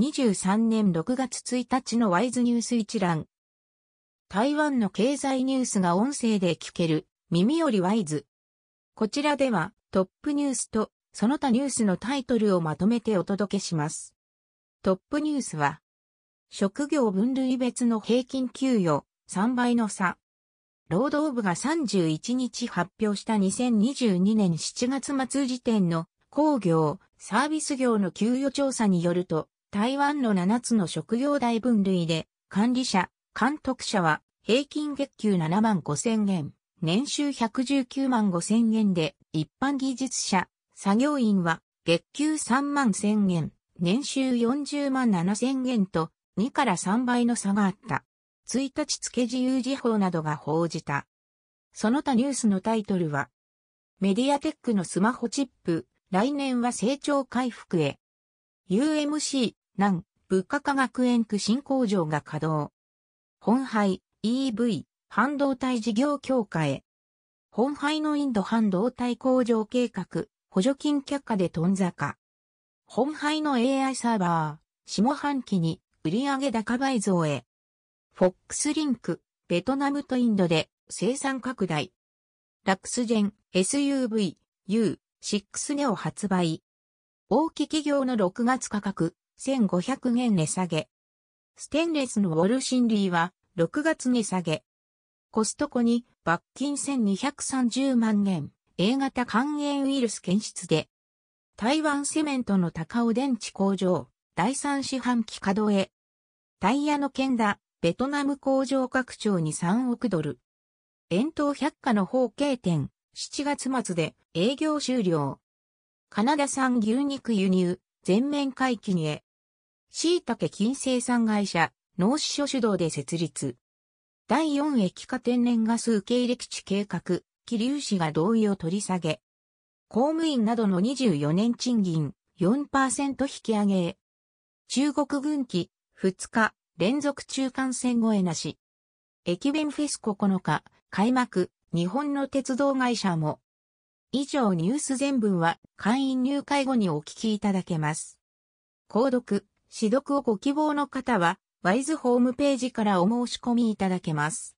2023年6月1日のワイズニュース一覧。台湾の経済ニュースが音声で聞ける、耳よりワイズ。こちらでは、トップニュースと、その他ニュースのタイトルをまとめてお届けします。トップニュースは、職業分類別の平均給与3倍の差。労働部が31日発表した2022年7月末時点の工業、サービス業の給与調査によると、台湾の7つの職業大分類で、管理者、監督者は平均月給7万5千円、年収119万5千円で、一般技術者、作業員は月給3万千円、年収40万7千円と2から3倍の差があった。1日付自由時報などが報じた。その他ニュースのタイトルは、メディアテックのスマホチップ、来年は成長回復へ。UMC、南、物価科学園区新工場が稼働。本廃 EV 半導体事業強化へ。本廃のインド半導体工場計画、補助金却下で頓坂。本廃の AI サーバー、下半期に売上高倍増へ。フォックスリンク、ベトナムとインドで生産拡大。ラクスジェン SUV U6 ネオ発売。大き企業の6月価格1500円値下げ。ステンレスのウォルシンリーは6月値下げ。コストコに罰金1230万円、A 型肝炎ウイルス検出で。台湾セメントの高尾電池工場、第3四半期稼働へ。タイヤの剣だ、ベトナム工場拡張に3億ドル。遠東百貨の方形店、7月末で営業終了。カナダ産牛肉輸入、全面解禁へ。椎茸金生産会社、農師所主導で設立。第4液化天然ガス受け入れ基地計画、気流市が同意を取り下げ。公務員などの24年賃金4%引き上げ中国軍機2日連続中間線越えなし。駅弁フェス9日開幕日本の鉄道会社も。以上ニュース全文は会員入会後にお聞きいただけます。購読、指読をご希望の方は、ワイズホームページからお申し込みいただけます。